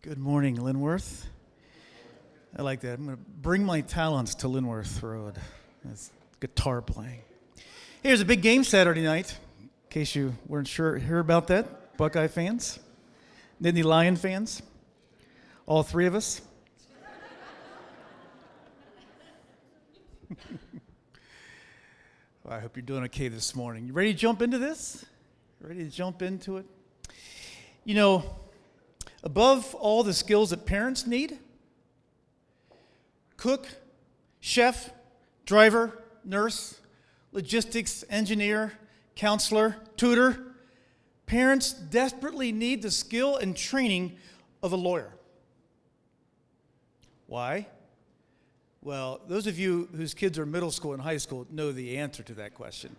Good morning, Linworth. I like that. I'm going to bring my talents to Linworth Road. That's guitar playing. Here's a big game Saturday night, in case you weren't sure hear about that. Buckeye fans, Nittany Lion fans, all three of us. well, I hope you're doing okay this morning. You ready to jump into this? Ready to jump into it? You know, above all the skills that parents need cook, chef, driver, nurse, logistics, engineer, counselor, tutor parents desperately need the skill and training of a lawyer. Why? Well, those of you whose kids are middle school and high school know the answer to that question.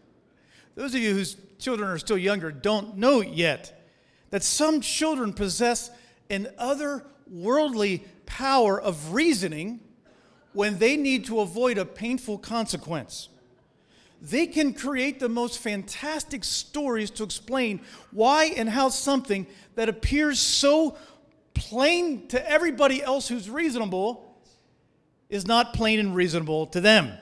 Those of you whose children are still younger don't know yet that some children possess an otherworldly power of reasoning when they need to avoid a painful consequence. They can create the most fantastic stories to explain why and how something that appears so plain to everybody else who's reasonable is not plain and reasonable to them.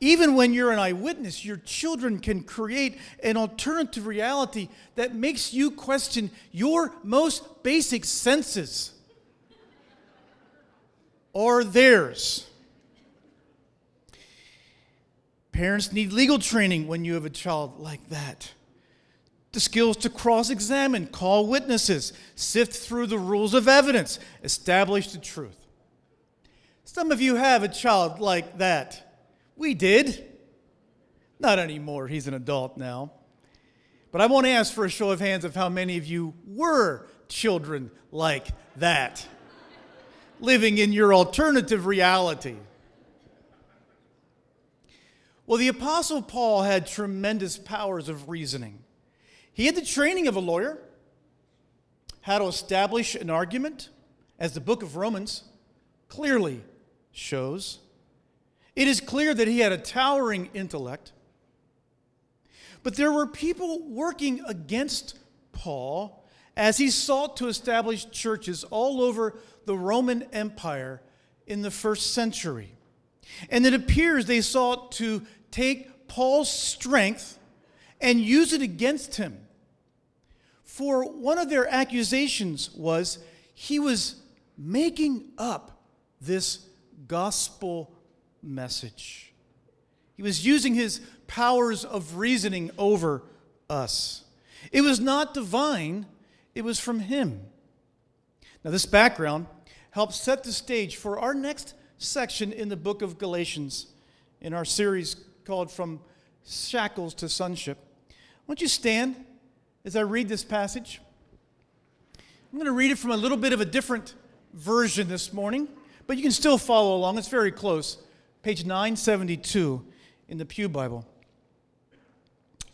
Even when you're an eyewitness, your children can create an alternative reality that makes you question your most basic senses or theirs. Parents need legal training when you have a child like that. The skills to cross examine, call witnesses, sift through the rules of evidence, establish the truth. Some of you have a child like that. We did. Not anymore. He's an adult now. But I won't ask for a show of hands of how many of you were children like that, living in your alternative reality. Well, the Apostle Paul had tremendous powers of reasoning. He had the training of a lawyer, how to establish an argument, as the book of Romans clearly shows. It is clear that he had a towering intellect. But there were people working against Paul as he sought to establish churches all over the Roman Empire in the first century. And it appears they sought to take Paul's strength and use it against him. For one of their accusations was he was making up this gospel message. He was using his powers of reasoning over us. It was not divine, it was from him. Now, this background helps set the stage for our next section in the book of Galatians in our series called From Shackles to Sonship. Won't you stand as I read this passage? I'm going to read it from a little bit of a different version this morning, but you can still follow along. It's very close page 972 in the Pew Bible.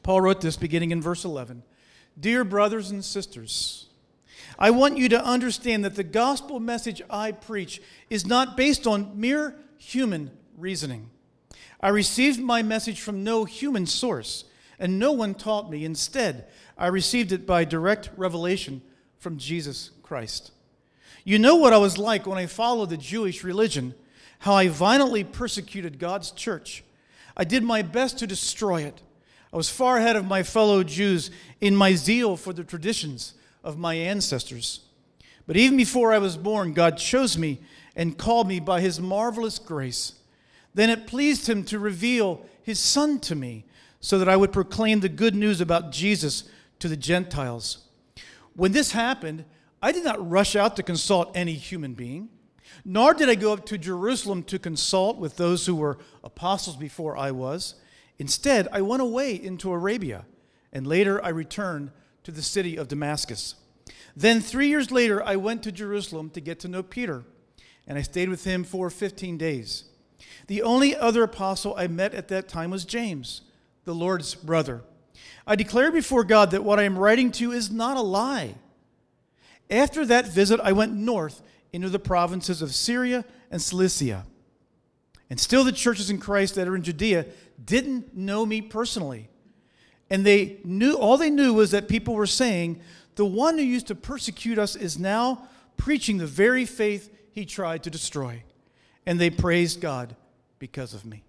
Paul wrote this beginning in verse 11 Dear brothers and sisters, I want you to understand that the gospel message I preach is not based on mere human reasoning. I received my message from no human source, and no one taught me. Instead, I received it by direct revelation from Jesus Christ. You know what I was like when I followed the Jewish religion how I violently persecuted God's church. I did my best to destroy it. I was far ahead of my fellow Jews in my zeal for the traditions of my ancestors. But even before I was born, God chose me and called me by his marvelous grace. Then it pleased him to reveal his Son to me so that I would proclaim the good news about Jesus to the Gentiles. When this happened, I did not rush out to consult any human being. Nor did I go up to Jerusalem to consult with those who were apostles before I was. Instead, I went away into Arabia, and later I returned to the city of Damascus. Then, three years later, I went to Jerusalem to get to know Peter, and I stayed with him for 15 days. The only other apostle I met at that time was James, the Lord's brother. I declare before God that what I am writing to you is not a lie. After that visit, I went north into the provinces of Syria and Cilicia. And still, the churches in Christ that are in Judea didn't know me personally. And they knew, all they knew was that people were saying, the one who used to persecute us is now preaching the very faith he tried to destroy. And they praised God because of me.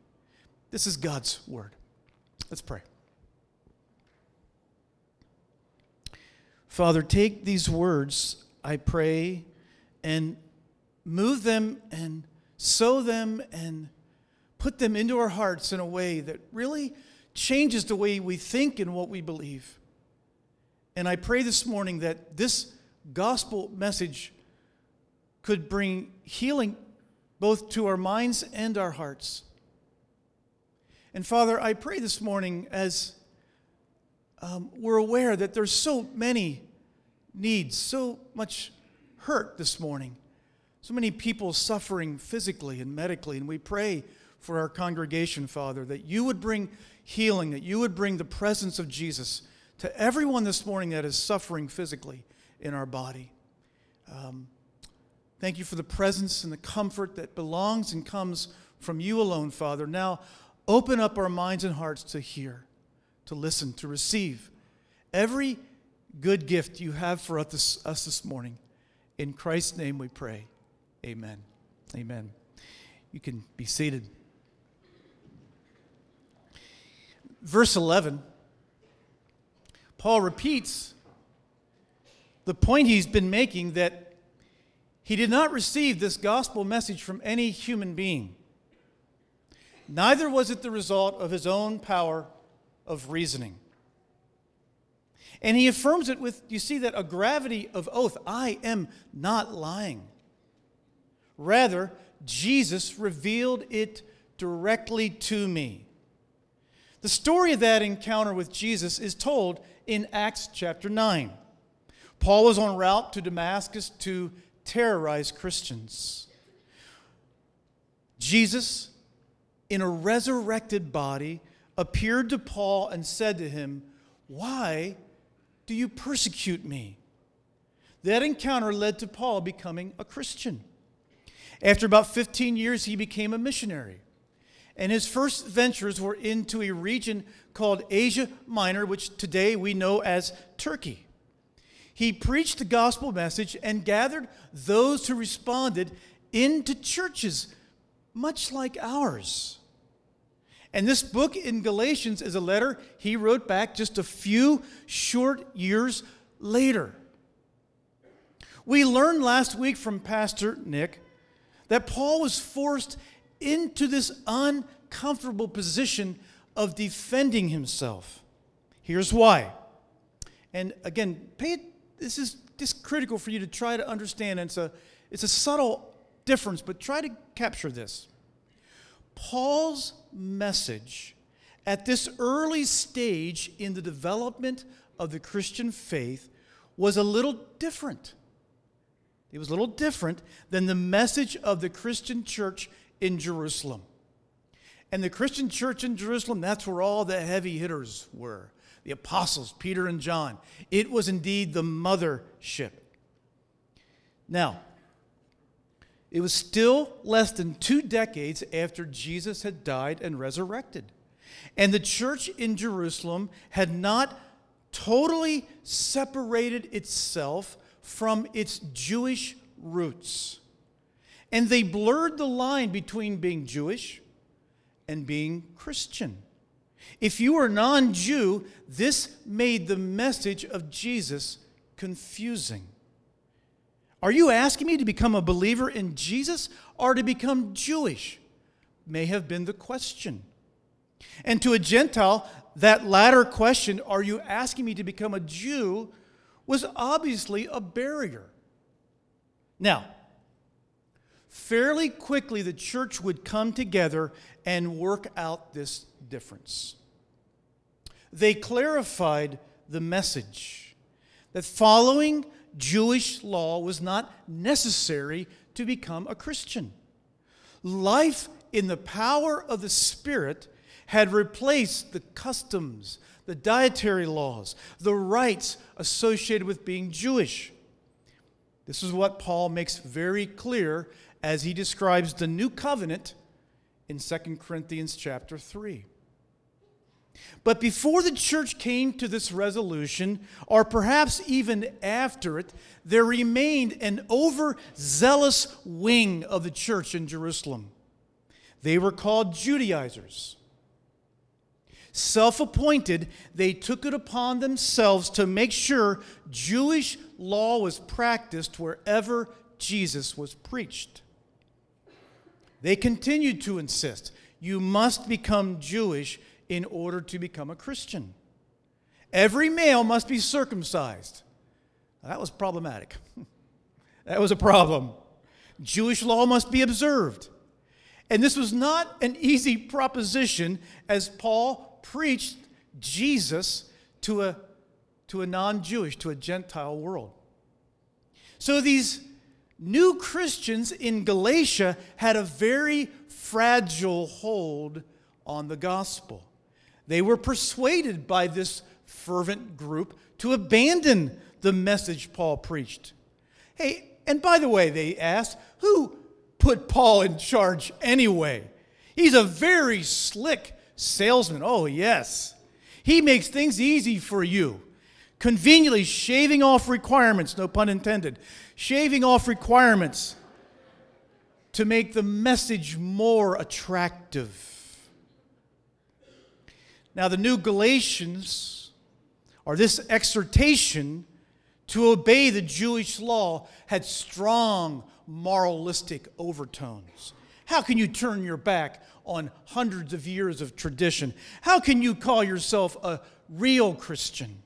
This is God's word. Let's pray. Father, take these words, I pray, and move them and sow them and put them into our hearts in a way that really changes the way we think and what we believe. And I pray this morning that this gospel message could bring healing both to our minds and our hearts. And Father, I pray this morning as um, we're aware that there's so many needs, so much hurt this morning, so many people suffering physically and medically, and we pray for our congregation, Father, that you would bring healing, that you would bring the presence of Jesus to everyone this morning that is suffering physically in our body. Um, thank you for the presence and the comfort that belongs and comes from you alone, Father. Now, open up our minds and hearts to hear, to listen, to receive every good gift you have for us this, us this morning. In Christ's name we pray. Amen. Amen. You can be seated. verse 11, Paul repeats the point he's been making that he did not receive this gospel message from any human being. Neither was it the result of his own power of reasoning. And he affirms it with, you see, that a gravity of oath I am not lying. Rather, Jesus revealed it directly to me. The story of that encounter with Jesus is told in Acts chapter 9. Paul was en route to Damascus to terrorize Christians. Jesus, in a resurrected body, appeared to Paul and said to him, Why do you persecute me? That encounter led to Paul becoming a Christian. After about 15 years, he became a missionary. And his first ventures were into a region called Asia Minor, which today we know as Turkey. He preached the gospel message and gathered those who responded into churches, much like ours. And this book in Galatians is a letter he wrote back just a few short years later. We learned last week from Pastor Nick that Paul was forced into this uncomfortable position of defending himself. Here's why. And again, pay this is just critical for you to try to understand. And it's a, it's a subtle difference, but try to capture this. Paul's message at this early stage in the development of the Christian faith was a little different. It was a little different than the message of the Christian church in Jerusalem. And the Christian church in Jerusalem, that's where all the heavy hitters were the apostles, Peter and John. It was indeed the mothership. Now, it was still less than two decades after Jesus had died and resurrected. And the church in Jerusalem had not totally separated itself from its Jewish roots. And they blurred the line between being Jewish and being Christian. If you were non Jew, this made the message of Jesus confusing. Are you asking me to become a believer in Jesus or to become Jewish? May have been the question. And to a Gentile, that latter question, are you asking me to become a Jew, was obviously a barrier. Now, fairly quickly the church would come together and work out this difference. They clarified the message that following Jewish law was not necessary to become a Christian. Life in the power of the Spirit had replaced the customs, the dietary laws, the rites associated with being Jewish. This is what Paul makes very clear as he describes the new covenant in 2 Corinthians chapter 3. But before the church came to this resolution, or perhaps even after it, there remained an overzealous wing of the church in Jerusalem. They were called Judaizers. Self appointed, they took it upon themselves to make sure Jewish law was practiced wherever Jesus was preached. They continued to insist you must become Jewish in order to become a Christian. Every male must be circumcised. That was problematic. that was a problem. Jewish law must be observed. And this was not an easy proposition as Paul preached Jesus to a, to a non Jewish, to a Gentile world. So these new Christians in Galatia had a very fragile hold on the gospel. They were persuaded by this fervent group to abandon the message Paul preached. Hey, and by the way, they asked, who put Paul in charge anyway? He's a very slick salesman. Oh, yes. He makes things easy for you, conveniently shaving off requirements, no pun intended, shaving off requirements to make the message more attractive. Now, the new Galatians, or this exhortation to obey the Jewish law, had strong moralistic overtones. How can you turn your back on hundreds of years of tradition? How can you call yourself a real Christian?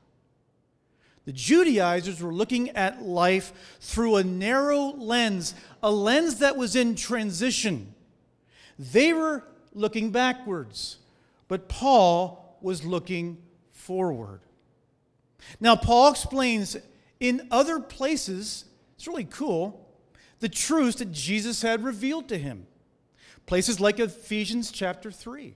The Judaizers were looking at life through a narrow lens, a lens that was in transition. They were looking backwards. But Paul was looking forward. Now, Paul explains in other places, it's really cool, the truths that Jesus had revealed to him. Places like Ephesians chapter 3.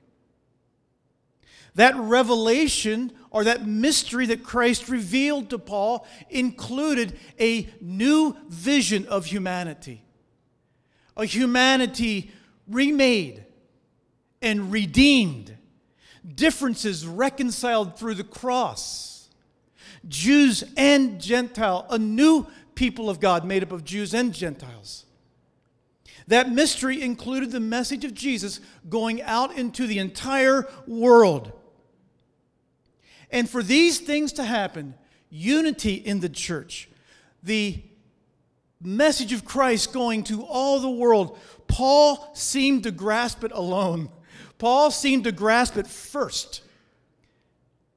That revelation or that mystery that Christ revealed to Paul included a new vision of humanity. A humanity remade and redeemed differences reconciled through the cross. Jews and Gentile, a new people of God made up of Jews and Gentiles. That mystery included the message of Jesus going out into the entire world. And for these things to happen, unity in the church, the message of Christ going to all the world, Paul seemed to grasp it alone. Paul seemed to grasp it first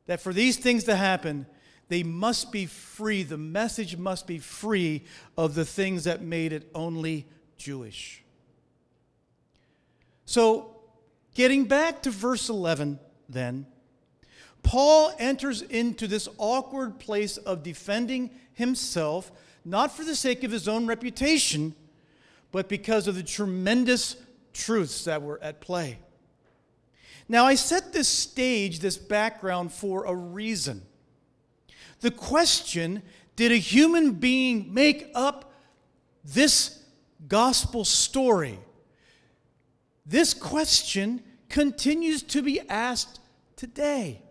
that for these things to happen, they must be free. The message must be free of the things that made it only Jewish. So, getting back to verse 11, then, Paul enters into this awkward place of defending himself, not for the sake of his own reputation, but because of the tremendous truths that were at play. Now, I set this stage, this background, for a reason. The question did a human being make up this gospel story? This question continues to be asked today.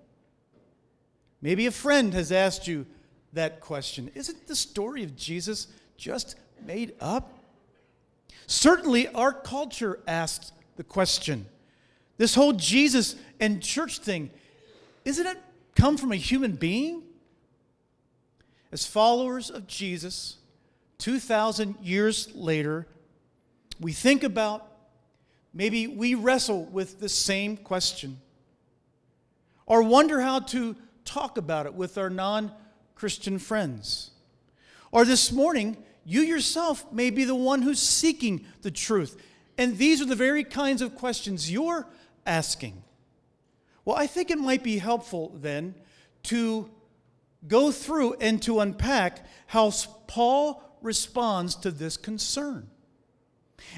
Maybe a friend has asked you that question Isn't the story of Jesus just made up? Certainly, our culture asks the question this whole Jesus and church thing, isn't it come from a human being? As followers of Jesus, 2,000 years later, we think about, maybe we wrestle with the same question, or wonder how to talk about it with our non Christian friends. Or this morning, you yourself may be the one who's seeking the truth. And these are the very kinds of questions you're asking. Well, I think it might be helpful then to go through and to unpack how Paul responds to this concern.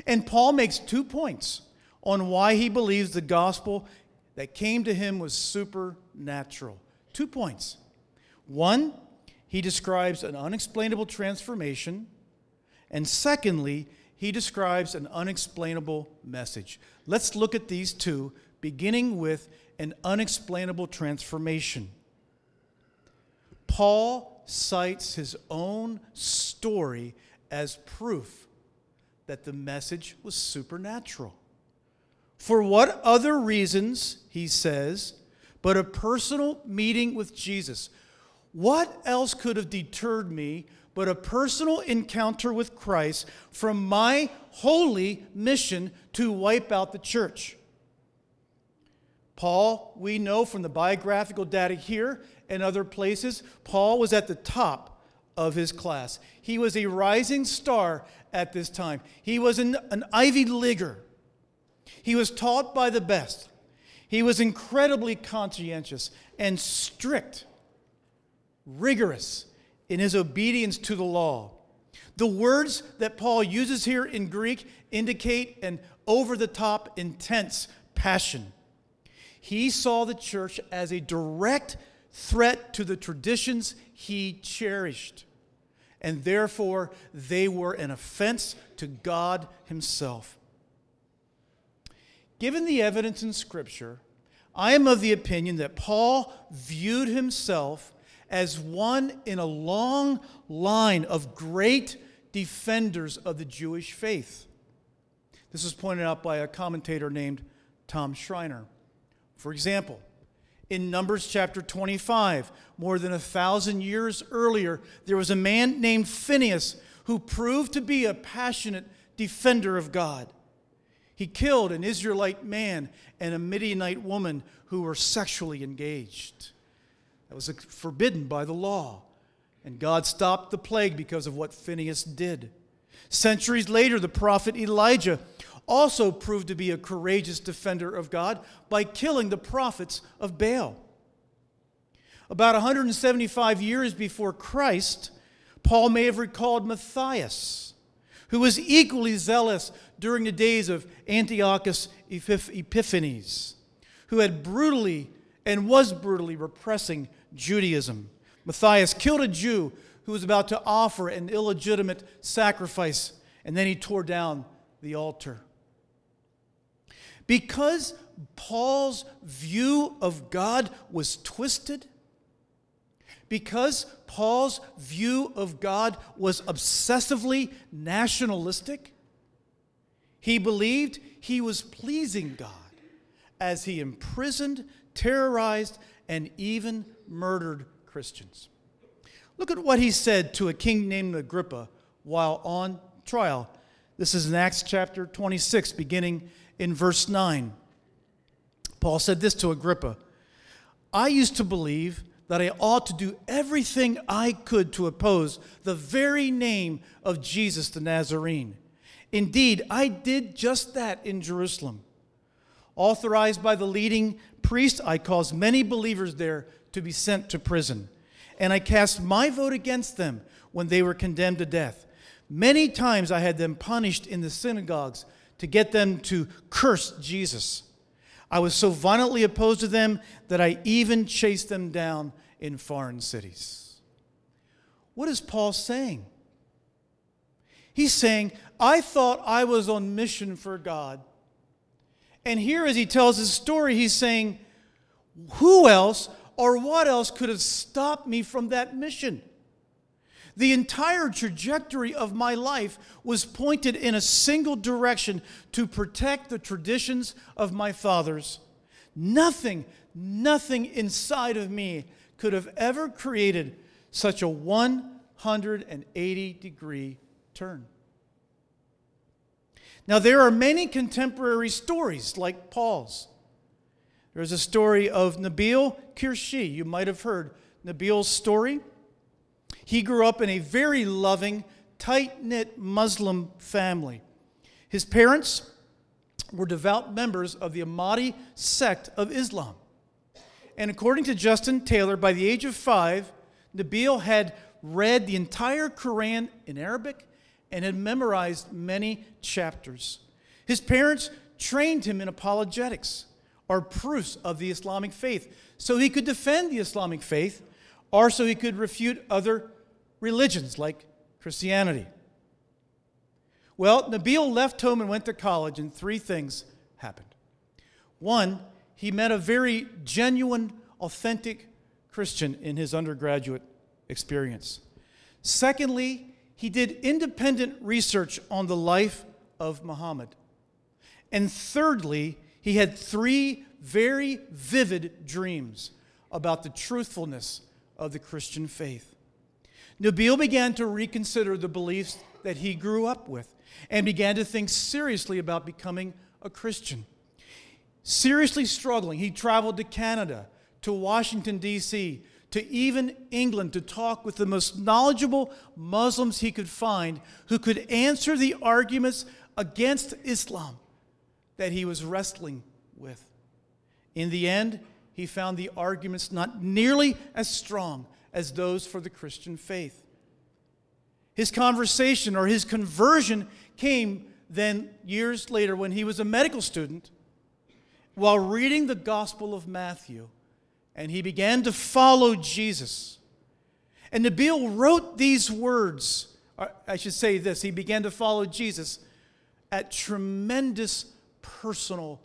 And Paul makes two points on why he believes the gospel that came to him was supernatural. Two points. One, he describes an unexplainable transformation. And secondly, he describes an unexplainable message. Let's look at these two, beginning with an unexplainable transformation. Paul cites his own story as proof that the message was supernatural. For what other reasons, he says, but a personal meeting with Jesus? What else could have deterred me but a personal encounter with Christ from my holy mission to wipe out the church? Paul, we know from the biographical data here and other places, Paul was at the top of his class. He was a rising star at this time. He was an, an Ivy Leaguer. He was taught by the best. He was incredibly conscientious and strict, rigorous in his obedience to the law. The words that Paul uses here in Greek indicate an over the top, intense passion. He saw the church as a direct threat to the traditions he cherished, and therefore they were an offense to God Himself. Given the evidence in Scripture, I am of the opinion that Paul viewed himself as one in a long line of great defenders of the Jewish faith. This was pointed out by a commentator named Tom Schreiner. For example, in Numbers chapter 25, more than a thousand years earlier, there was a man named Phineas who proved to be a passionate defender of God. He killed an Israelite man and a Midianite woman who were sexually engaged. That was forbidden by the law. And God stopped the plague because of what Phineas did. Centuries later, the prophet Elijah also proved to be a courageous defender of God by killing the prophets of Baal. About 175 years before Christ, Paul may have recalled Matthias, who was equally zealous during the days of Antiochus Epiphanes, who had brutally and was brutally repressing Judaism. Matthias killed a Jew who was about to offer an illegitimate sacrifice, and then he tore down the altar. Because Paul's view of God was twisted, because Paul's view of God was obsessively nationalistic, he believed he was pleasing God as he imprisoned, terrorized, and even murdered Christians. Look at what he said to a king named Agrippa while on trial. This is in Acts chapter 26, beginning in verse 9. Paul said this to Agrippa I used to believe that I ought to do everything I could to oppose the very name of Jesus the Nazarene. Indeed, I did just that in Jerusalem. Authorized by the leading priest, I caused many believers there to be sent to prison. And I cast my vote against them when they were condemned to death. Many times I had them punished in the synagogues to get them to curse Jesus. I was so violently opposed to them that I even chased them down in foreign cities. What is Paul saying? He's saying, I thought I was on mission for God. And here, as he tells his story, he's saying, Who else or what else could have stopped me from that mission? The entire trajectory of my life was pointed in a single direction to protect the traditions of my fathers. Nothing, nothing inside of me could have ever created such a 180 degree turn. Now, there are many contemporary stories like Paul's. There's a story of Nabil Qureshi. You might have heard Nabil's story. He grew up in a very loving, tight knit Muslim family. His parents were devout members of the Ahmadi sect of Islam. And according to Justin Taylor, by the age of five, Nabil had read the entire Quran in Arabic and had memorized many chapters. His parents trained him in apologetics, or proofs of the Islamic faith, so he could defend the Islamic faith, or so he could refute other religions like Christianity. Well, Nabil left home and went to college, and three things happened. One, he met a very genuine, authentic Christian in his undergraduate experience. Secondly, he did independent research on the life of Muhammad. And thirdly, he had three very vivid dreams about the truthfulness of the Christian faith. Nabil began to reconsider the beliefs that he grew up with and began to think seriously about becoming a Christian. Seriously struggling, he traveled to Canada, to Washington, D.C., to even England to talk with the most knowledgeable Muslims he could find who could answer the arguments against Islam that he was wrestling with. In the end, he found the arguments not nearly as strong as those for the Christian faith. His conversation or his conversion came then years later when he was a medical student while reading the Gospel of Matthew and he began to follow Jesus. And Nabil wrote these words, I should say this, he began to follow Jesus at tremendous personal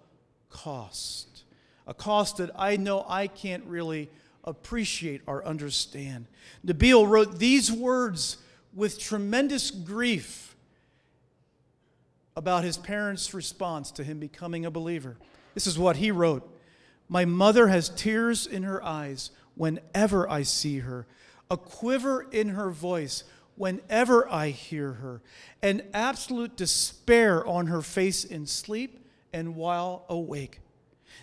cost. A cost that I know I can't really appreciate or understand. Nabil wrote these words with tremendous grief about his parents' response to him becoming a believer. This is what he wrote my mother has tears in her eyes whenever I see her, a quiver in her voice whenever I hear her, an absolute despair on her face in sleep and while awake.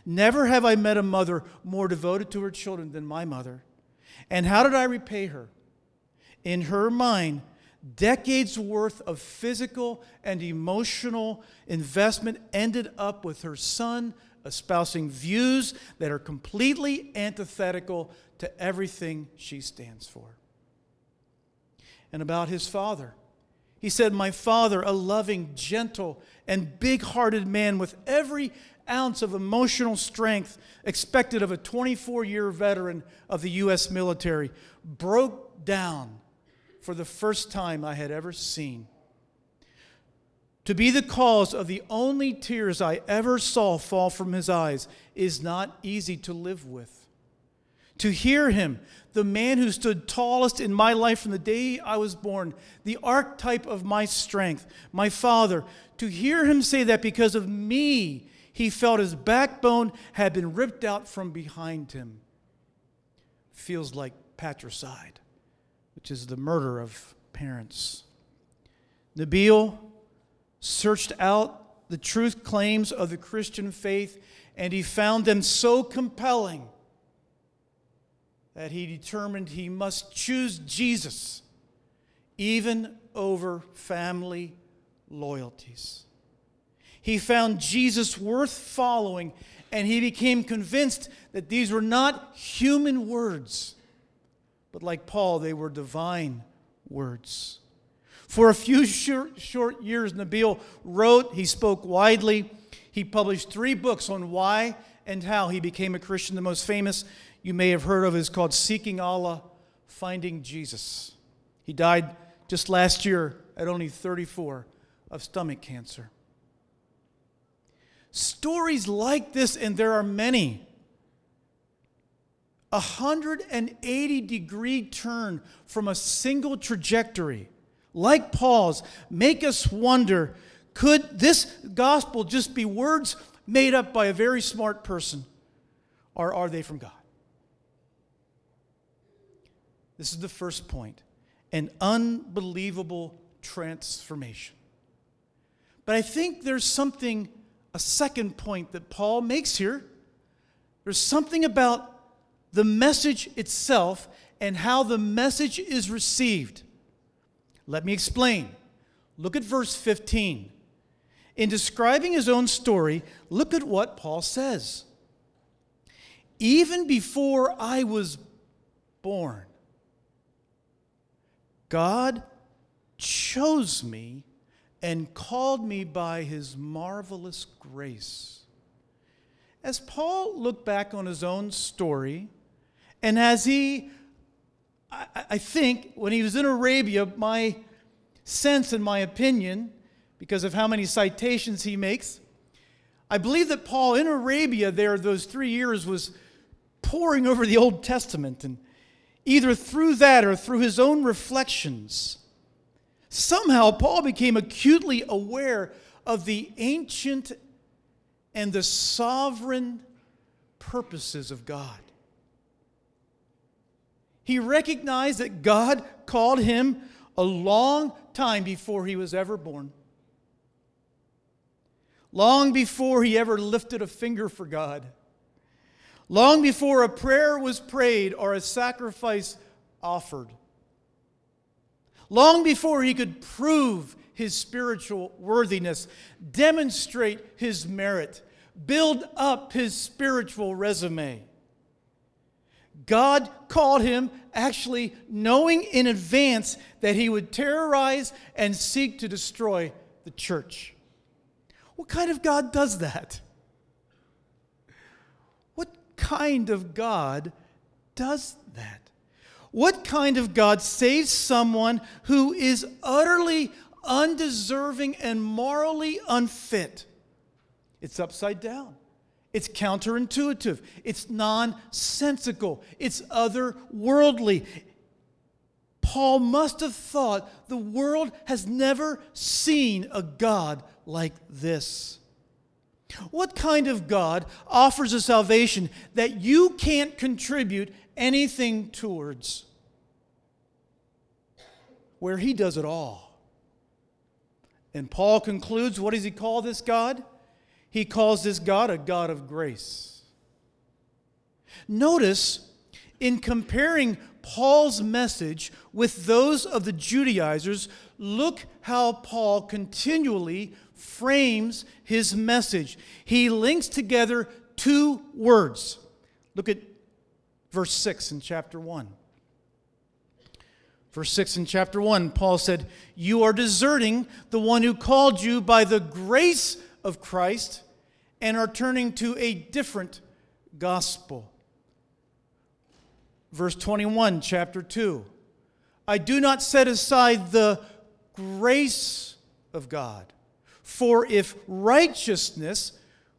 Never have I met a mother more devoted to her children than my mother. And how did I repay her? In her mind, decades worth of physical and emotional investment ended up with her son espousing views that are completely antithetical to everything she stands for. And about his father, he said, My father, a loving, gentle, and big hearted man with every ounce of emotional strength expected of a 24 year veteran of the U.S. military, broke down for the first time I had ever seen to be the cause of the only tears I ever saw fall from his eyes is not easy to live with. To hear him, the man who stood tallest in my life from the day I was born, the archetype of my strength, my father, to hear him say that because of me, he felt his backbone had been ripped out from behind him, feels like patricide, which is the murder of parents. Nabil, searched out the truth claims of the Christian faith, and he found them so compelling that he determined he must choose Jesus even over family loyalties. He found Jesus worth following, and he became convinced that these were not human words, but like Paul, they were divine words. For a few short, short years, Nabil wrote, he spoke widely. He published three books on why and how he became a Christian. The most famous you may have heard of is called Seeking Allah, Finding Jesus. He died just last year at only 34 of stomach cancer. Stories like this, and there are many, a 180 degree turn from a single trajectory like Paul's, make us wonder could this gospel just be words made up by a very smart person, or are they from God? This is the first point an unbelievable transformation. But I think there's something, a second point that Paul makes here. There's something about the message itself and how the message is received. Let me explain. Look at verse 15. In describing his own story, look at what Paul says. Even before I was born, God chose me and called me by his marvelous grace. As Paul looked back on his own story, and as he I, I think when he was in Arabia, my sense and my opinion, because of how many citations he makes, I believe that Paul in Arabia there, those three years, was poring over the Old Testament and either through that or through his own reflections, somehow Paul became acutely aware of the ancient and the sovereign purposes of God. He recognized that God called him a long time before he was ever born. Long before he ever lifted a finger for God. Long before a prayer was prayed or a sacrifice offered. Long before he could prove his spiritual worthiness, demonstrate his merit, build up his spiritual resume. God called him actually knowing in advance that he would terrorize and seek to destroy the church. What kind of God does that? Kind of God does that? What kind of God saves someone who is utterly undeserving and morally unfit? It's upside down. It's counterintuitive. It's nonsensical. It's otherworldly. Paul must have thought the world has never seen a God like this. What kind of God offers a salvation that you can't contribute anything towards? Where he does it all. And Paul concludes what does he call this God? He calls this God a God of grace. Notice in comparing Paul's message with those of the Judaizers, look how Paul continually frames his message. He links together two words. Look at verse 6 in chapter 1. Verse 6 in chapter 1, Paul said, You are deserting the one who called you by the grace of Christ and are turning to a different gospel. Verse 21, chapter 2. I do not set aside the grace of God. For if righteousness,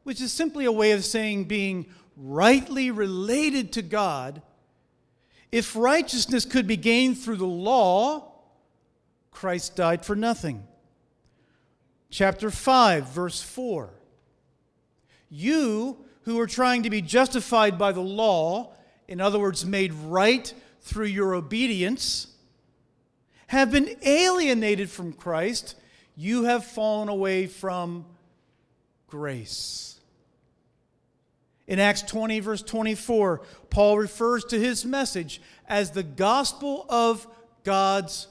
which is simply a way of saying being rightly related to God, if righteousness could be gained through the law, Christ died for nothing. Chapter 5, verse 4. You who are trying to be justified by the law, in other words, made right through your obedience, have been alienated from Christ you have fallen away from grace. In Acts 20, verse 24, Paul refers to his message as the gospel of God's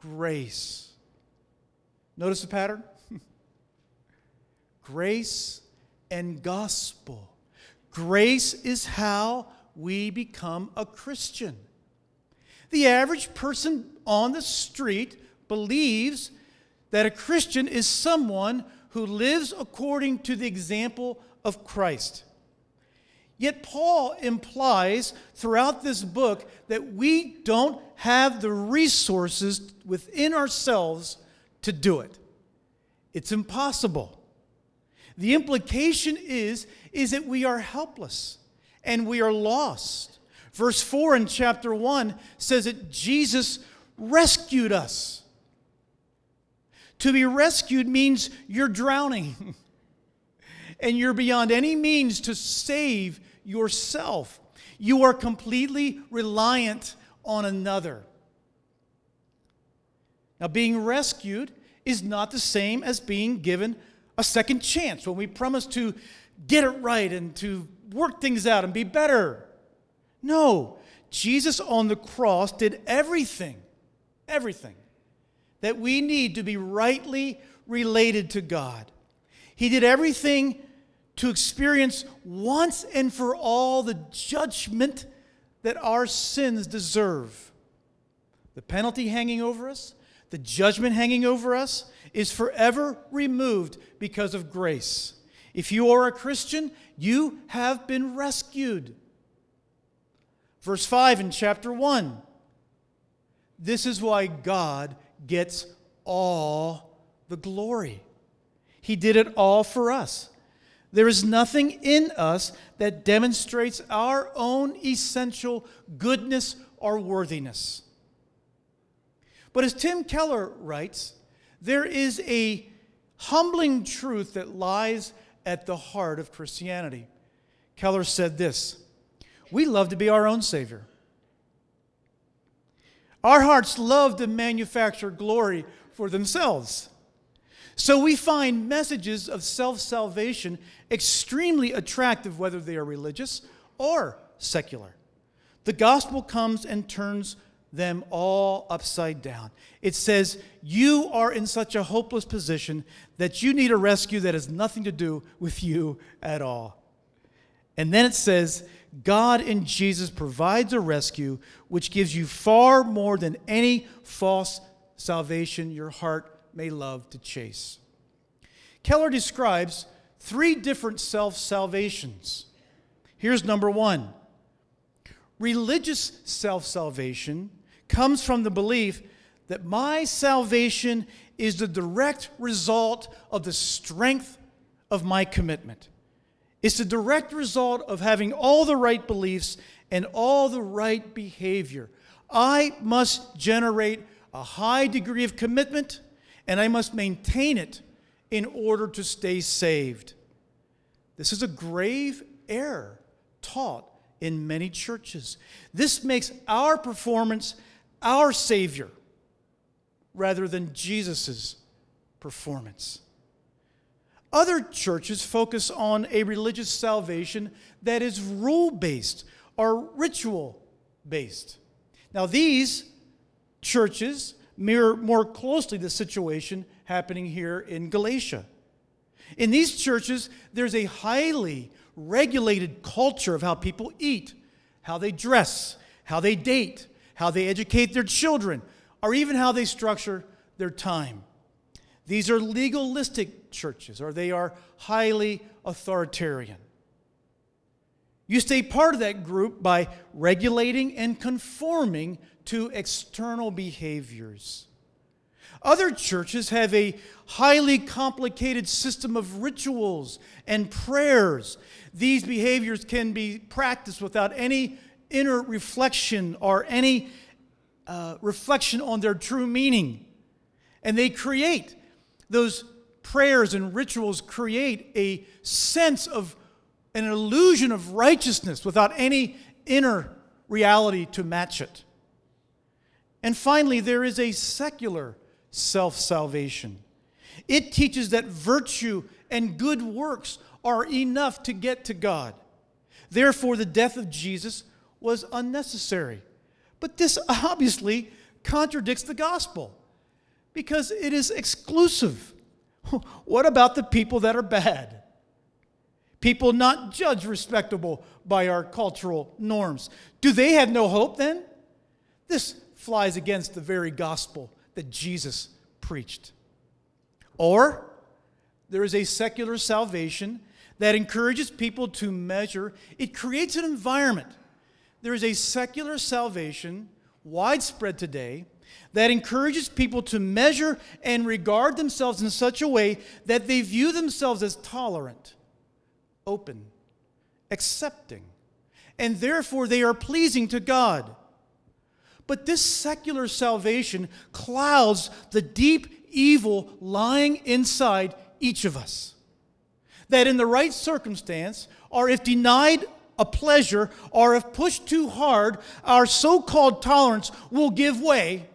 grace. Notice the pattern? grace and gospel. Grace is how we become a Christian. The average person on the street believes that a Christian is someone who lives according to the example of Christ. Yet Paul implies throughout this book that we don't have the resources within ourselves to do it. It's impossible. The implication is, is that we are helpless and we are lost. Verse 4 in chapter 1 says that Jesus rescued us. To be rescued means you're drowning and you're beyond any means to save yourself. You are completely reliant on another. Now, being rescued is not the same as being given a second chance when we promise to get it right and to work things out and be better. No, Jesus on the cross did everything, everything that we need to be rightly related to God. He did everything to experience once and for all the judgment that our sins deserve. The penalty hanging over us, the judgment hanging over us, is forever removed because of grace. If you are a Christian, you have been rescued. Verse 5 in chapter 1. This is why God gets all the glory. He did it all for us. There is nothing in us that demonstrates our own essential goodness or worthiness. But as Tim Keller writes, there is a humbling truth that lies at the heart of Christianity. Keller said this We love to be our own Savior. Our hearts love to manufacture glory for themselves. So we find messages of self salvation extremely attractive, whether they are religious or secular. The gospel comes and turns them all upside down. It says, You are in such a hopeless position that you need a rescue that has nothing to do with you at all. And then it says, God in Jesus provides a rescue which gives you far more than any false salvation your heart may love to chase. Keller describes three different self salvations. Here's number one religious self salvation comes from the belief that my salvation is the direct result of the strength of my commitment. It's the direct result of having all the right beliefs and all the right behavior. I must generate a high degree of commitment and I must maintain it in order to stay saved. This is a grave error taught in many churches. This makes our performance our Savior rather than Jesus' performance. Other churches focus on a religious salvation that is rule based or ritual based. Now, these churches mirror more closely the situation happening here in Galatia. In these churches, there's a highly regulated culture of how people eat, how they dress, how they date, how they educate their children, or even how they structure their time. These are legalistic churches, or they are highly authoritarian. You stay part of that group by regulating and conforming to external behaviors. Other churches have a highly complicated system of rituals and prayers. These behaviors can be practiced without any inner reflection or any uh, reflection on their true meaning. And they create, those prayers and rituals create a sense of an illusion of righteousness without any inner reality to match it. And finally, there is a secular self salvation. It teaches that virtue and good works are enough to get to God. Therefore, the death of Jesus was unnecessary. But this obviously contradicts the gospel because it is exclusive. What about the people that are bad? People not judged respectable by our cultural norms. Do they have no hope then? This flies against the very gospel that Jesus preached. Or there is a secular salvation that encourages people to measure, it creates an environment. There is a secular salvation, widespread today, that encourages people to measure and regard themselves in such a way that they view themselves as tolerant, open, accepting, and therefore they are pleasing to God. But this secular salvation clouds the deep evil lying inside each of us. That in the right circumstance, or if denied a pleasure, or if pushed too hard, our so called tolerance will give way,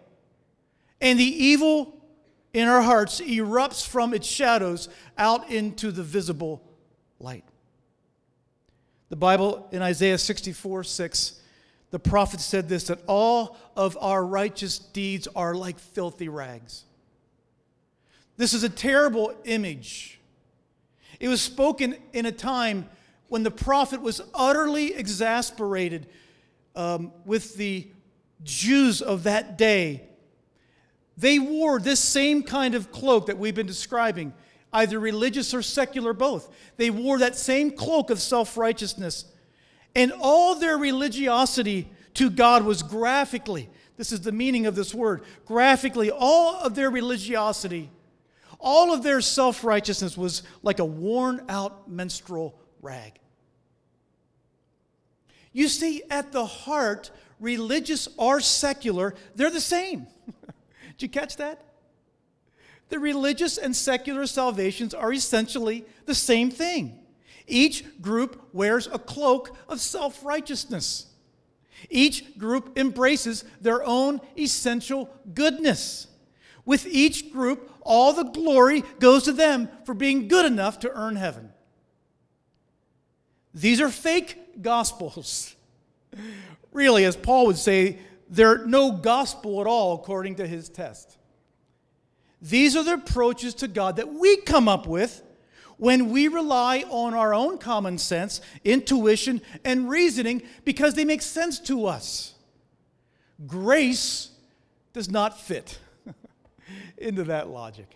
and the evil in our hearts erupts from its shadows out into the visible light. The Bible in Isaiah 64 6 the prophet said this that all of our righteous deeds are like filthy rags. This is a terrible image. It was spoken in a time when the prophet was utterly exasperated um, with the Jews of that day. They wore this same kind of cloak that we've been describing, either religious or secular, both. They wore that same cloak of self righteousness. And all their religiosity to God was graphically, this is the meaning of this word, graphically, all of their religiosity, All of their self righteousness was like a worn out menstrual rag. You see, at the heart, religious or secular, they're the same. Did you catch that? The religious and secular salvations are essentially the same thing. Each group wears a cloak of self righteousness. Each group embraces their own essential goodness. With each group, all the glory goes to them for being good enough to earn heaven. These are fake gospels. Really, as Paul would say, they're no gospel at all according to his test. These are the approaches to God that we come up with when we rely on our own common sense, intuition, and reasoning because they make sense to us. Grace does not fit into that logic.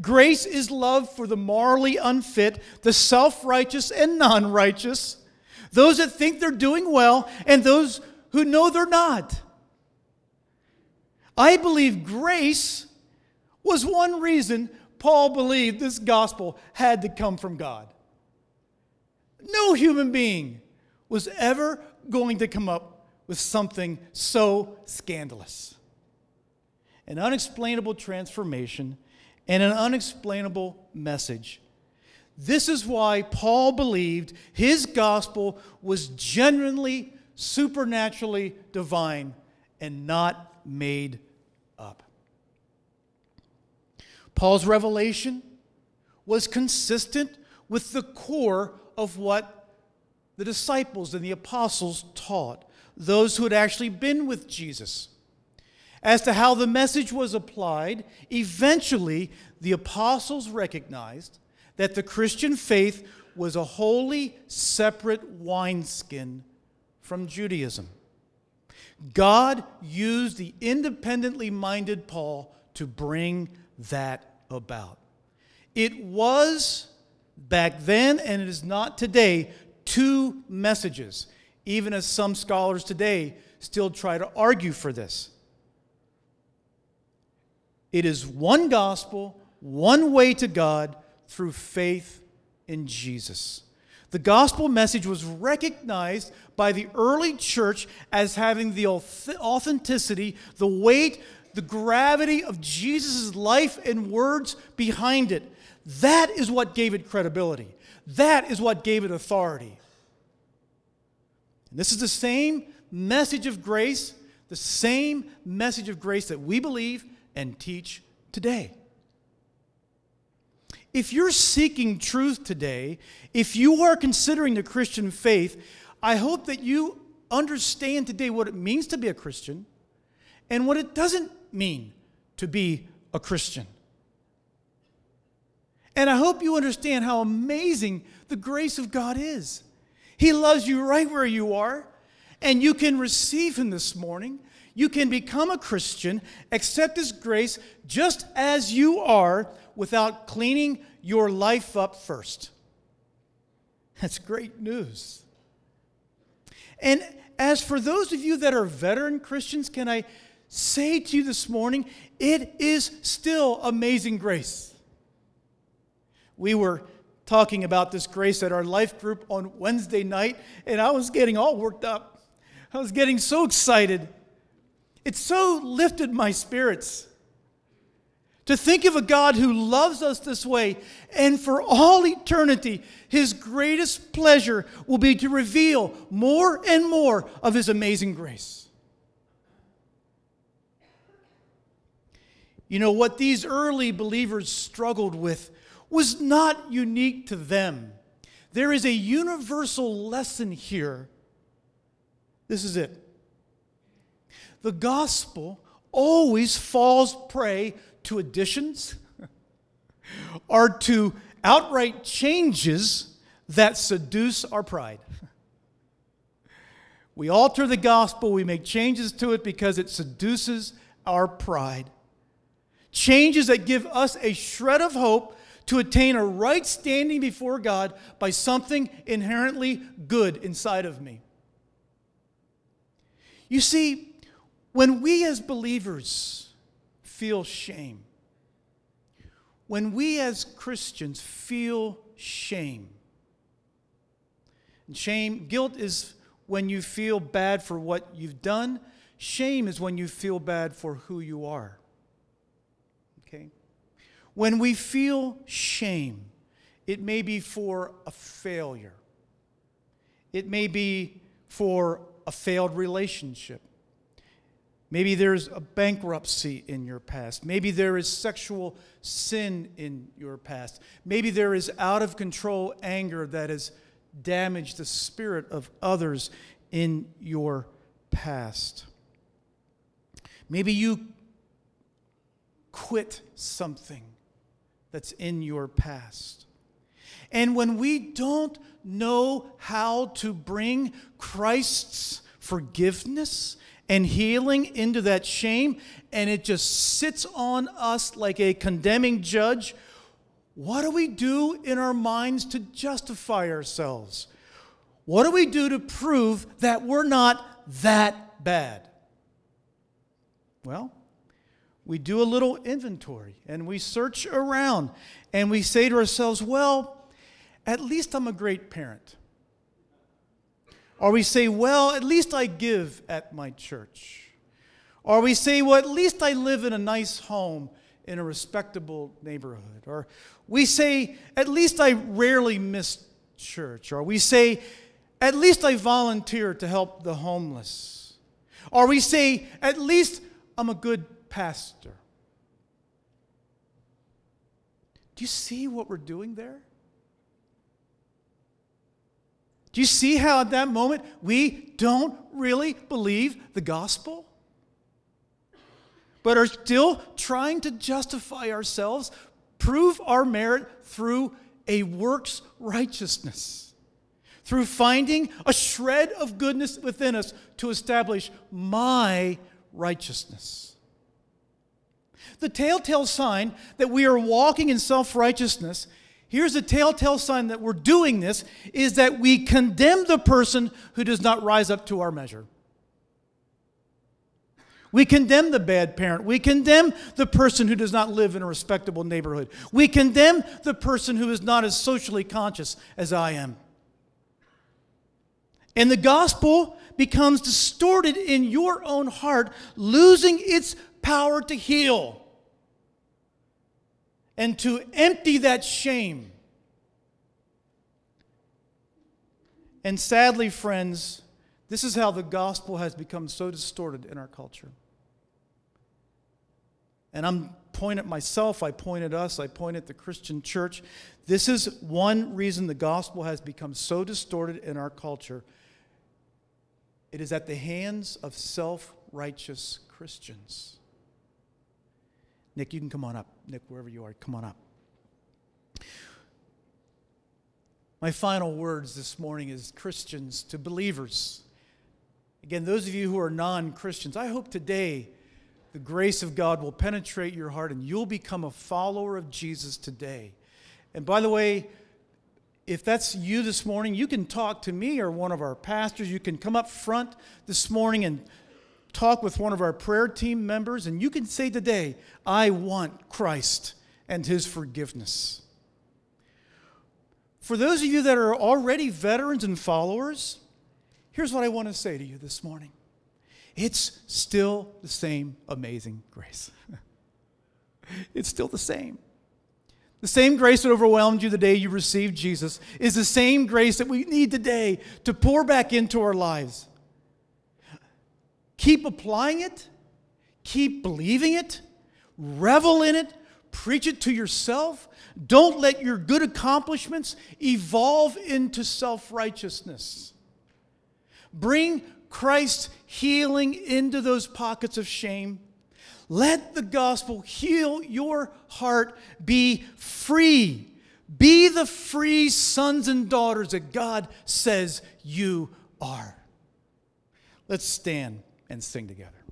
Grace is love for the morally unfit, the self righteous and non righteous, those that think they're doing well, and those who know they're not. I believe grace was one reason Paul believed this gospel had to come from God. No human being was ever going to come up with something so scandalous. An unexplainable transformation and an unexplainable message. This is why Paul believed his gospel was genuinely, supernaturally divine and not made up. Paul's revelation was consistent with the core of what the disciples and the apostles taught, those who had actually been with Jesus. As to how the message was applied, eventually the apostles recognized that the Christian faith was a wholly separate wineskin from Judaism. God used the independently minded Paul to bring that about. It was back then, and it is not today, two messages, even as some scholars today still try to argue for this. It is one gospel, one way to God through faith in Jesus. The gospel message was recognized by the early church as having the authenticity, the weight, the gravity of Jesus' life and words behind it. That is what gave it credibility. That is what gave it authority. And this is the same message of grace, the same message of grace that we believe and teach today. If you're seeking truth today, if you are considering the Christian faith, I hope that you understand today what it means to be a Christian and what it doesn't mean to be a Christian. And I hope you understand how amazing the grace of God is. He loves you right where you are, and you can receive Him this morning. You can become a Christian, accept His grace just as you are without cleaning your life up first. That's great news. And as for those of you that are veteran Christians, can I say to you this morning, it is still amazing grace. We were talking about this grace at our life group on Wednesday night, and I was getting all worked up. I was getting so excited. It so lifted my spirits to think of a God who loves us this way, and for all eternity, his greatest pleasure will be to reveal more and more of his amazing grace. You know, what these early believers struggled with was not unique to them. There is a universal lesson here. This is it. The gospel always falls prey to additions or to outright changes that seduce our pride. We alter the gospel, we make changes to it because it seduces our pride changes that give us a shred of hope to attain a right standing before God by something inherently good inside of me. You see, when we as believers feel shame, when we as Christians feel shame, and shame, guilt is when you feel bad for what you've done, shame is when you feel bad for who you are. Okay? When we feel shame, it may be for a failure. It may be for a failed relationship. Maybe there's a bankruptcy in your past. Maybe there is sexual sin in your past. Maybe there is out of control anger that has damaged the spirit of others in your past. Maybe you quit something that's in your past. And when we don't know how to bring Christ's forgiveness and healing into that shame, and it just sits on us like a condemning judge, what do we do in our minds to justify ourselves? What do we do to prove that we're not that bad? Well, we do a little inventory and we search around and we say to ourselves, well, at least I'm a great parent. Or we say, well, at least I give at my church. Or we say, well, at least I live in a nice home in a respectable neighborhood. Or we say, at least I rarely miss church. Or we say, at least I volunteer to help the homeless. Or we say, at least I'm a good pastor. Do you see what we're doing there? Do you see how at that moment we don't really believe the gospel? But are still trying to justify ourselves, prove our merit through a works righteousness, through finding a shred of goodness within us to establish my righteousness. The telltale sign that we are walking in self righteousness Here's a telltale sign that we're doing this is that we condemn the person who does not rise up to our measure. We condemn the bad parent. We condemn the person who does not live in a respectable neighborhood. We condemn the person who is not as socially conscious as I am. And the gospel becomes distorted in your own heart, losing its power to heal and to empty that shame. And sadly, friends, this is how the gospel has become so distorted in our culture. And I'm pointing at myself, I point at us, I point at the Christian church. This is one reason the gospel has become so distorted in our culture. It is at the hands of self righteous Christians. Nick, you can come on up. Nick, wherever you are, come on up. My final words this morning is Christians to believers. Again, those of you who are non Christians, I hope today the grace of God will penetrate your heart and you'll become a follower of Jesus today. And by the way, if that's you this morning, you can talk to me or one of our pastors. You can come up front this morning and talk with one of our prayer team members, and you can say today, I want Christ and his forgiveness. For those of you that are already veterans and followers, here's what I want to say to you this morning it's still the same amazing grace. it's still the same. The same grace that overwhelmed you the day you received Jesus is the same grace that we need today to pour back into our lives. Keep applying it, keep believing it, revel in it, preach it to yourself. Don't let your good accomplishments evolve into self righteousness. Bring Christ's healing into those pockets of shame. Let the gospel heal your heart. Be free. Be the free sons and daughters that God says you are. Let's stand and sing together.